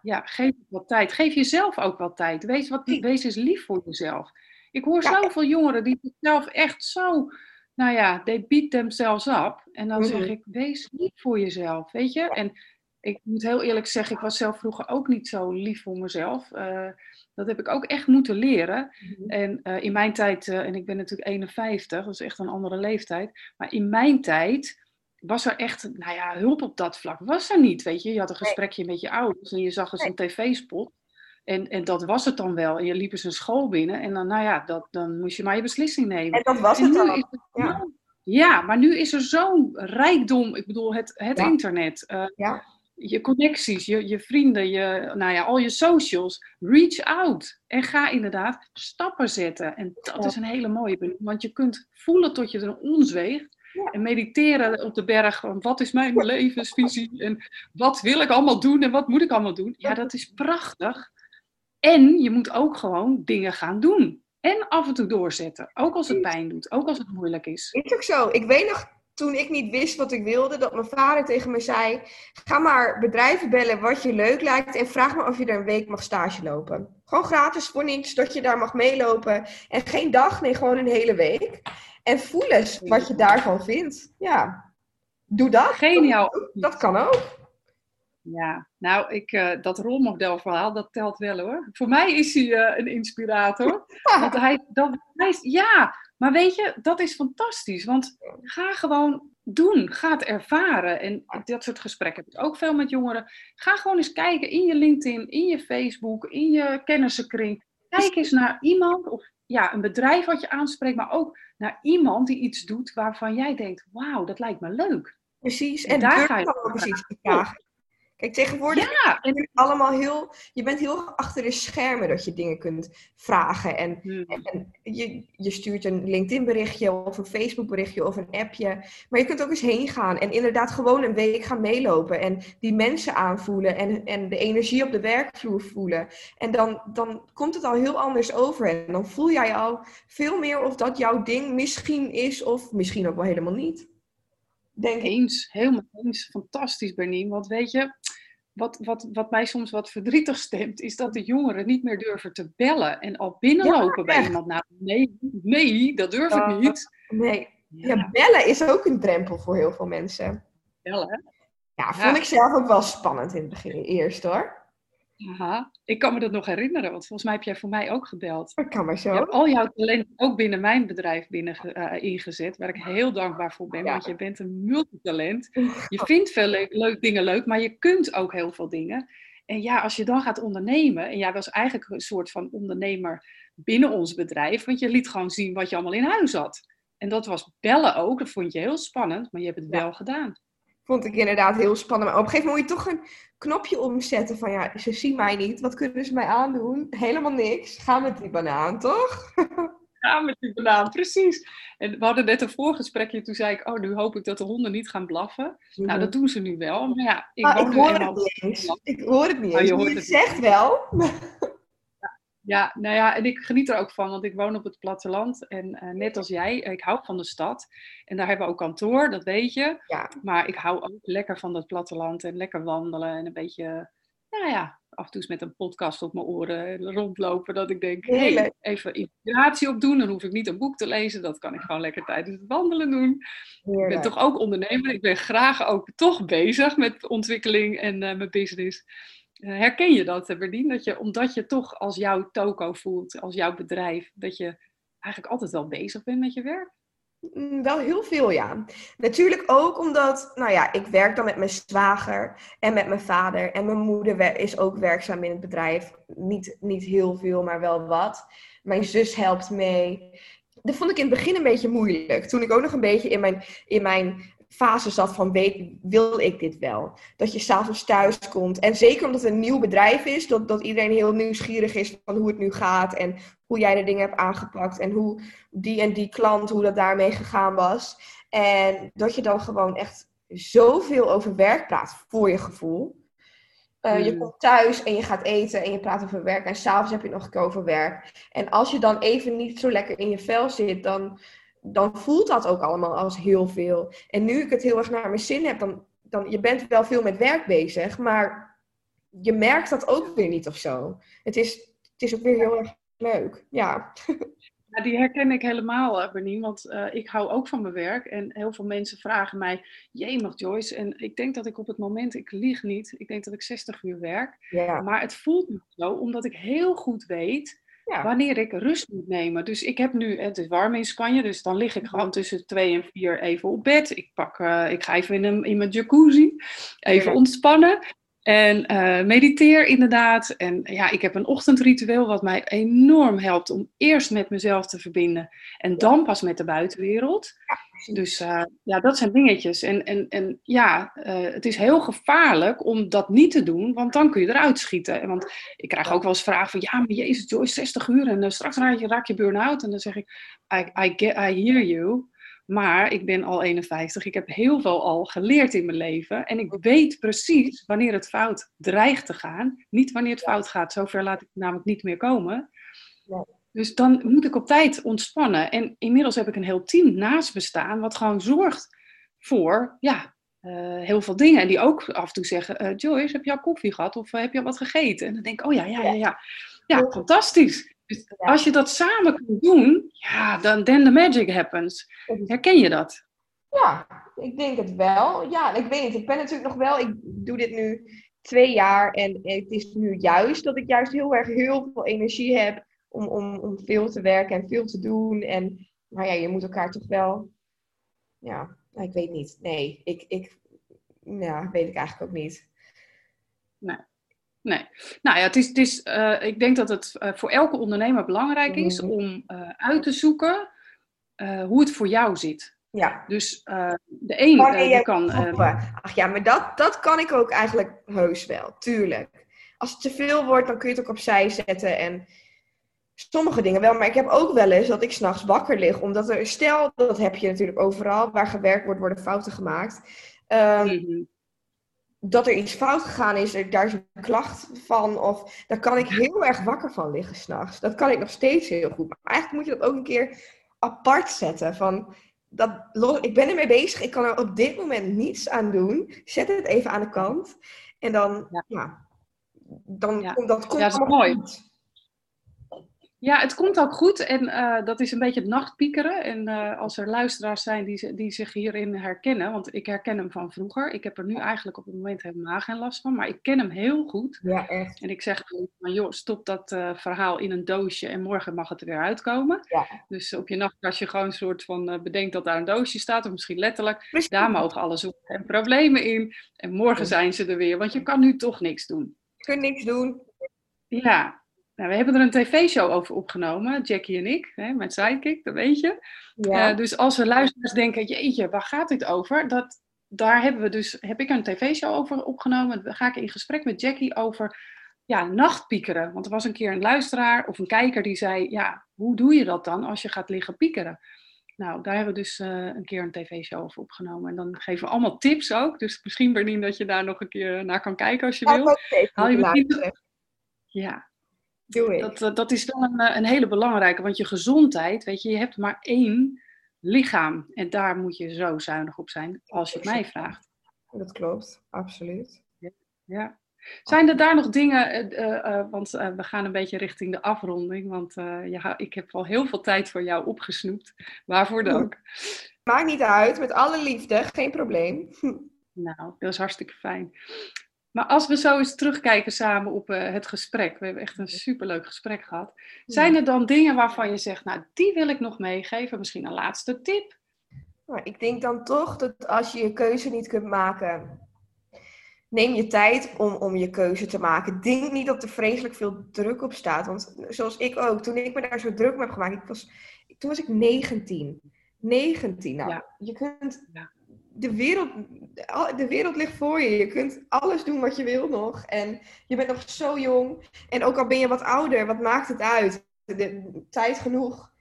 Ja, geef wat tijd. Geef jezelf ook wat tijd. Wees, wat, wees eens lief voor jezelf. Ik hoor zoveel jongeren die zichzelf echt zo, nou ja, they beat themselves up. En dan zeg mhm. ik, wees lief voor jezelf, weet je. En ik moet heel eerlijk zeggen, ik was zelf vroeger ook niet zo lief voor mezelf. Uh, dat heb ik ook echt moeten leren. Mhm. En uh, in mijn tijd, uh, en ik ben natuurlijk 51, dat is echt een andere leeftijd. Maar in mijn tijd was er echt, nou ja, hulp op dat vlak was er niet, weet je. Je had een gesprekje met je ouders en je zag eens een tv-spot. En, en dat was het dan wel. En je liep eens een school binnen en dan, nou ja, dat, dan moest je maar je beslissing nemen. En dat was het dan. ja. ja. maar nu is er zo'n rijkdom, ik bedoel, het, het internet. Uh, ja je connecties, je, je vrienden, je, nou ja, al je socials. Reach out en ga inderdaad stappen zetten. En dat is een hele mooie, want je kunt voelen tot je er onzweegt. En mediteren op de berg, van wat is mijn levensvisie en wat wil ik allemaal doen en wat moet ik allemaal doen. Ja, dat is prachtig. En je moet ook gewoon dingen gaan doen. En af en toe doorzetten. Ook als het pijn doet, ook als het moeilijk is. Is ook zo. Ik weet nog toen ik niet wist wat ik wilde, dat mijn vader tegen me zei: Ga maar bedrijven bellen wat je leuk lijkt en vraag me of je er een week mag stage lopen. Gewoon gratis voor niets, dat je daar mag meelopen. En geen dag, nee, gewoon een hele week. En voel eens wat je daarvan vindt. Ja, doe dat. Geniaal. Dat, dat kan ook. Ja, nou, ik, uh, dat rolmodelverhaal, dat telt wel hoor. Voor mij is hij uh, een inspirator. Want hij, dat, hij ja, maar weet je, dat is fantastisch. Want ga gewoon doen. Ga het ervaren. En dat soort gesprekken heb ik ook veel met jongeren. Ga gewoon eens kijken in je LinkedIn, in je Facebook, in je kennissenkring. Kijk eens naar iemand of ja, een bedrijf wat je aanspreekt, maar ook naar iemand die iets doet waarvan jij denkt: wauw, dat lijkt me leuk. Precies, en, en daar ga je ook iets vragen. Kijk, tegenwoordig ja, en... allemaal heel, je bent heel achter de schermen dat je dingen kunt vragen. En, hmm. en, je, je stuurt een LinkedIn berichtje of een Facebook berichtje of een appje. Maar je kunt ook eens heen gaan en inderdaad gewoon een week gaan meelopen. En die mensen aanvoelen en, en de energie op de werkvloer voelen. En dan, dan komt het al heel anders over. En dan voel jij al veel meer of dat jouw ding misschien is of misschien ook wel helemaal niet. Denk eens, helemaal eens. Fantastisch, Bernie. Want weet je, wat, wat, wat mij soms wat verdrietig stemt, is dat de jongeren niet meer durven te bellen en al binnenlopen bij iemand. Nou, nee, nee, dat durf ik niet. Nee. Ja. bellen is ook een drempel voor heel veel mensen. Bellen? Ja, vond ik zelf ook wel spannend in het begin, eerst hoor. Aha. Ik kan me dat nog herinneren, want volgens mij heb jij voor mij ook gebeld. Dat kan maar zo. Je hebt al jouw talent ook binnen mijn bedrijf binnen, uh, ingezet, waar ik heel dankbaar voor ben, want je bent een multitalent. Je vindt veel le leuk, dingen leuk, maar je kunt ook heel veel dingen. En ja, als je dan gaat ondernemen, en jij was eigenlijk een soort van ondernemer binnen ons bedrijf, want je liet gewoon zien wat je allemaal in huis had. En dat was bellen ook, dat vond je heel spannend, maar je hebt het wel gedaan. Vond ik inderdaad heel spannend. Maar op een gegeven moment moet je toch een knopje omzetten van ja, ze zien mij niet. Wat kunnen ze mij aandoen? Helemaal niks. Ga met die banaan, toch? Ga met die banaan, precies. En we hadden net een voorgesprekje, toen zei ik, oh, nu hoop ik dat de honden niet gaan blaffen. Nou, mhm. dat doen ze nu wel. Maar ja, ik, ah, ik hoor het niet eens. Ik hoor het niet oh, eens. je, het zegt wel. Ja, nou ja, en ik geniet er ook van, want ik woon op het platteland. En uh, net als jij, ik hou van de stad. En daar hebben we ook kantoor, dat weet je. Ja. Maar ik hou ook lekker van het platteland en lekker wandelen en een beetje, nou ja, af en toe eens met een podcast op mijn oren rondlopen. Dat ik denk, hey, even inspiratie opdoen. Dan hoef ik niet een boek te lezen, dat kan ik gewoon lekker tijdens het wandelen doen. Ik ben toch ook ondernemer. Ik ben graag ook toch bezig met ontwikkeling en uh, mijn business. Eh, herken je dat, Berdien? Dat je, omdat je toch als jouw toko voelt, als jouw bedrijf, dat je eigenlijk altijd wel bezig bent met je werk? Mm, wel heel veel, ja. Natuurlijk ook omdat, nou ja, ik werk dan met mijn zwager en met mijn vader. En mijn moeder is ook werkzaam in het bedrijf. Niet, niet heel veel, maar wel wat. Mijn zus helpt mee. Dat vond ik in het begin een beetje moeilijk. Toen ik ook nog een beetje in mijn, in mijn fase zat van weet, wil ik dit wel? Dat je s'avonds thuis komt. En zeker omdat het een nieuw bedrijf is, dat, dat iedereen heel nieuwsgierig is van hoe het nu gaat en hoe jij de dingen hebt aangepakt en hoe die en die klant, hoe dat daarmee gegaan was. En dat je dan gewoon echt zoveel over werk praat voor je gevoel. Uh, Je hmm. komt thuis en je gaat eten en je praat over werk. En s'avonds heb je nog over werk. En als je dan even niet zo lekker in je vel zit, dan, dan voelt dat ook allemaal als heel veel. En nu ik het heel erg naar mijn zin heb, dan, dan je bent wel veel met werk bezig, maar je merkt dat ook weer niet of zo. Het is, het is ook weer heel erg leuk. Ja. Ja, die herken ik helemaal, eh, Bernie, want uh, ik hou ook van mijn werk. En heel veel mensen vragen mij, mag Joyce. En ik denk dat ik op het moment, ik lieg niet, ik denk dat ik 60 uur werk. Ja. Maar het voelt me zo, omdat ik heel goed weet ja. wanneer ik rust moet nemen. Dus ik heb nu, het is warm in Spanje, dus dan lig ik gewoon tussen twee en vier even op bed. Ik, pak, uh, ik ga even in, een, in mijn jacuzzi, even ontspannen. En uh, mediteer inderdaad. En ja, ik heb een ochtendritueel wat mij enorm helpt om eerst met mezelf te verbinden en dan pas met de buitenwereld. Dus uh, ja, dat zijn dingetjes. En, en, en ja, uh, het is heel gevaarlijk om dat niet te doen, want dan kun je eruit schieten. Want ik krijg ook wel eens vragen van, ja, maar jezus, Joyce, 60 uur en straks raak je, raak je burn-out. En dan zeg ik, I, I, get, I hear you. Maar ik ben al 51. Ik heb heel veel al geleerd in mijn leven. En ik weet precies wanneer het fout dreigt te gaan. Niet wanneer het fout gaat. Zover laat ik namelijk niet meer komen. Dus dan moet ik op tijd ontspannen. En inmiddels heb ik een heel team naast me staan. Wat gewoon zorgt voor ja, uh, heel veel dingen. En die ook af en toe zeggen: uh, Joyce, heb je al koffie gehad? Of uh, heb je al wat gegeten? En dan denk ik: Oh ja, ja, ja, ja. Ja, fantastisch. Dus als je dat samen kunt doen, ja, dan then the magic happens. Herken je dat? Ja, ik denk het wel. Ja, ik weet niet. Ik ben natuurlijk nog wel, ik doe dit nu twee jaar en het is nu juist dat ik juist heel erg heel veel energie heb om, om, om veel te werken en veel te doen. En, maar ja, je moet elkaar toch wel, ja, ik weet niet. Nee, ik, ik, ja, weet ik eigenlijk ook niet. Nee. Nee. Nou ja, het is, het is, uh, ik denk dat het uh, voor elke ondernemer belangrijk is mm. om uh, uit te zoeken hoe het voor jou zit. Ja. Dus de een die kan. Ach ja, maar dat, dat kan ik ook eigenlijk heus wel, tuurlijk. Als het te veel wordt, dan kun je het ook opzij zetten. En sommige dingen wel. Maar ik heb ook wel eens dat ik s'nachts wakker lig. Omdat er, stel, dat heb je natuurlijk overal, waar gewerkt wordt, worden fouten gemaakt. Um, mm -hmm dat er iets fout gegaan is, er, daar is een klacht van, of daar kan ik heel erg wakker van liggen s'nachts. Dat kan ik nog steeds heel goed. Maar eigenlijk moet je dat ook een keer apart zetten. Van, dat, ik ben ermee bezig, ik kan er op dit moment niets aan doen. Zet het even aan de kant. En dan, ja, dan ja. dat, komt ja, dat is mooi. Goed. Ja, het komt ook goed en uh, dat is een beetje het nachtpiekeren. En uh, als er luisteraars zijn die, die zich hierin herkennen, want ik herken hem van vroeger. Ik heb er nu eigenlijk op het moment helemaal geen last van, maar ik ken hem heel goed. Ja, echt. En ik zeg van, joh, stop dat uh, verhaal in een doosje en morgen mag het er weer uitkomen. Ja. Dus op je nachtkastje gewoon een soort van bedenkt dat daar een doosje staat, of misschien letterlijk. Precies. Daar mogen alle zoeken en problemen in. En morgen zijn ze er weer, want je kan nu toch niks doen. Je kunt niks doen. Ja, nou, we hebben er een tv-show over opgenomen, Jackie en ik, hè, met Sidekick, dat weet je. Ja. Uh, dus als we luisteraars denken, jeetje, waar gaat dit over? Dat, daar hebben we dus, heb ik een tv-show over opgenomen. Dan ga ik in gesprek met Jackie over ja, nachtpiekeren. Want er was een keer een luisteraar of een kijker die zei, ja, hoe doe je dat dan als je gaat liggen piekeren? Nou, daar hebben we dus uh, een keer een tv-show over opgenomen. En dan geven we allemaal tips ook. Dus misschien, Bernien, dat je daar nog een keer naar kan kijken als je ja, wil. Haal je tips? Ja, dat, eh, dat is wel een, eh, een hele belangrijke, want je gezondheid, weet je, je hebt maar één lichaam. En daar moet je zo zuinig op zijn, als je het mij vraagt. Dat klopt, absoluut. Ja. Zijn er daar nog dingen, uh, want we gaan een beetje richting de afronding, want ja, ik heb al heel veel tijd voor jou opgesnoept. Waarvoor dank. Maakt niet uit, met alle liefde, geen probleem. Nou, dat is hartstikke fijn. Maar als we zo eens terugkijken samen op uh, het gesprek, we hebben echt een superleuk gesprek gehad. Zijn er dan dingen waarvan je zegt, nou die wil ik nog meegeven, misschien een laatste tip? Nou, ik denk dan toch dat als je je keuze niet kunt maken, neem je tijd om, om je keuze te maken. Denk niet dat er vreselijk veel druk op staat. Want zoals ik ook, toen ik me daar zo druk mee heb gemaakt, ik was, toen was ik 19. 19. Nou, ja. je kunt. Ja de wereld, de wereld ligt voor je. Je kunt alles doen wat je wil nog. En je bent nog zo jong. En ook al ben je wat ouder, wat maakt het uit? De, tijd genoeg.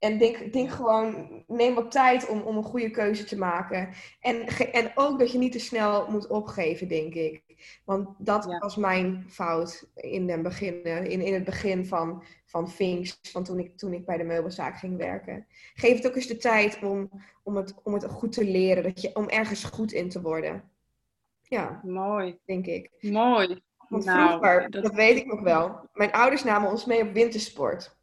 En denk, denk gewoon, neem wat tijd om, om een goede keuze te maken. En, en ook dat je niet te snel moet opgeven, denk ik. Want dat was mijn fout in, het begin, in, in het begin van, van Finks, van toen ik, toen ik bij de meubelzaak ging werken. Geef het ook eens de tijd om, om, het, om het goed te leren, dat je, om ergens goed in te worden. Ja, mooi. Denk ik. Mooi. Want nou, vroeger, dat... dat weet ik nog wel, mijn ouders namen ons mee op wintersport.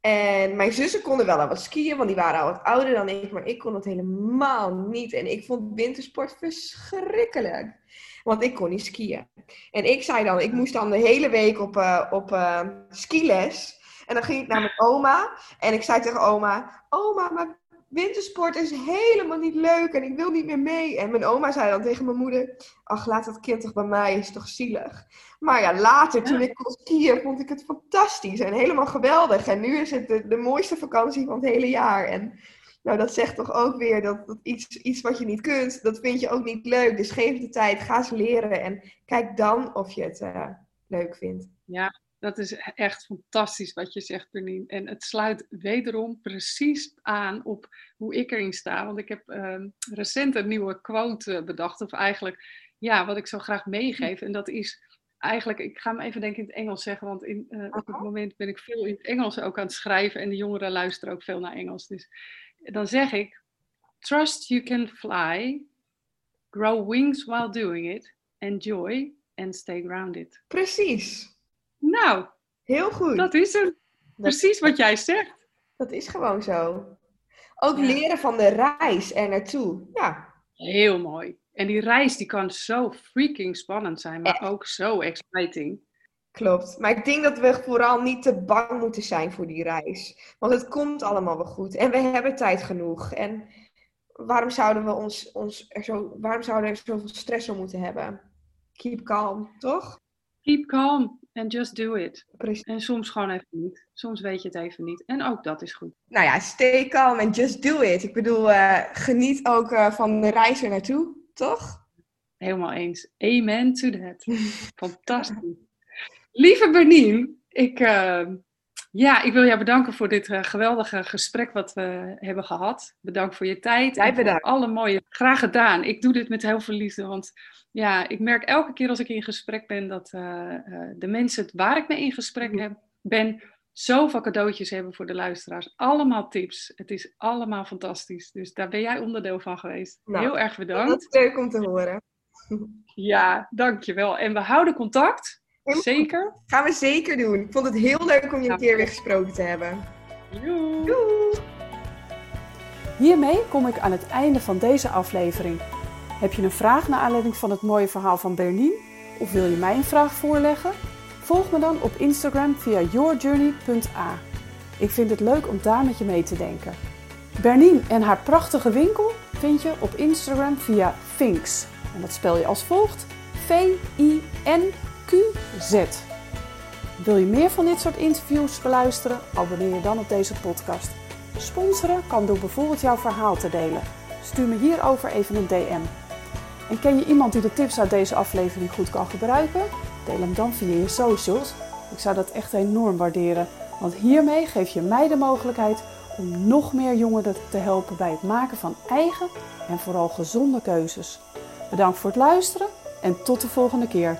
En mijn zussen konden wel al wat skiën, want die waren al wat ouder dan ik. Maar ik kon het helemaal niet. En ik vond wintersport verschrikkelijk. Want ik kon niet skiën. En ik zei dan, ik moest dan de hele week op, uh, op uh, skiles. En dan ging ik naar mijn oma. En ik zei tegen oma, oma, maar wintersport is helemaal niet leuk. En ik wil niet meer mee. En mijn oma zei dan tegen mijn moeder, ach, laat dat kind toch bij mij, is toch zielig. Maar ja, later, toen ik kon skiën, vond ik het fantastisch en helemaal geweldig. En nu is het de, de mooiste vakantie van het hele jaar. En nou, dat zegt toch ook weer dat, dat iets, iets wat je niet kunt, dat vind je ook niet leuk. Dus geef de tijd, ga eens leren en kijk dan of je het uh, leuk vindt. Ja, dat is echt fantastisch wat je zegt, Bernien. En het sluit wederom precies aan op hoe ik erin sta. Want ik heb uh, recent een nieuwe quote bedacht. Of eigenlijk, ja, wat ik zo graag meegeef. En dat is eigenlijk, ik ga hem even denk ik in het Engels zeggen, want in, uh, op het moment ben ik veel in het Engels ook aan het schrijven en de jongeren luisteren ook veel naar Engels. Dus dan zeg ik, trust you can fly, grow wings while doing it, enjoy and stay grounded. Precies. Nou, heel goed. Dat is het. Precies wat jij zegt. Dat is gewoon zo. Ook leren van de reis er naartoe. Ja. Heel mooi. En die reis die kan zo freaking spannend zijn, maar ook zo exciting. Klopt. Maar ik denk dat we vooral niet te bang moeten zijn voor die reis. Want het komt allemaal wel goed. En we hebben tijd genoeg. En waarom zouden we ons, ons er zo, waarom zouden we er zoveel stress om moeten hebben? Keep calm, toch? Keep calm and just do it. Precies. En soms gewoon even niet. Soms weet je het even niet. En ook dat is goed. Nou ja, stay calm and just do it. Ik bedoel, uh, geniet ook uh, van de reis er naartoe toch? Helemaal eens. Amen to that. Fantastisch. Lieve Bernien, ik, uh, ja, ik wil jou bedanken voor dit uh, geweldige gesprek wat we hebben gehad. Bedankt voor je tijd. Jij bedankt. alle mooie, graag gedaan. Ik doe dit met heel veel liefde, want ja, ik merk elke keer als ik in gesprek ben dat uh, de mensen waar ik mee in gesprek mhm. heb, ben, zoveel cadeautjes hebben voor de luisteraars. Allemaal tips. Het is allemaal fantastisch. Dus daar ben jij onderdeel van geweest. Nou, Heel erg bedankt. Dat is leuk om te horen. Ja, dankjewel. En we houden contact. Zeker. Gaan we zeker doen. Ik vond het heel leuk om je een keer weer gesproken te hebben. Doei. Hiermee kom ik aan het einde van deze aflevering. Heb je een vraag naar aanleiding van het mooie verhaal van Berlin? Of wil je mij een vraag voorleggen? Volg me dan op Instagram via yourjourney.a. Ik vind het leuk om daar met je mee te denken. Bernien en haar prachtige winkel vind je op Instagram via Finks. En dat spel je als volgt: V-I-N-Q-Z. Wil je meer van dit soort interviews beluisteren? Abonneer je dan op deze podcast. Sponsoren kan door bijvoorbeeld jouw verhaal te delen. Stuur me hierover even een DM. En ken je iemand die de tips uit deze aflevering goed kan gebruiken? Deel hem dan via je socials. Ik zou dat echt enorm waarderen, want hiermee geef je mij de mogelijkheid om nog meer jongeren te helpen bij het maken van eigen en vooral gezonde keuzes. Bedankt voor het luisteren en tot de volgende keer.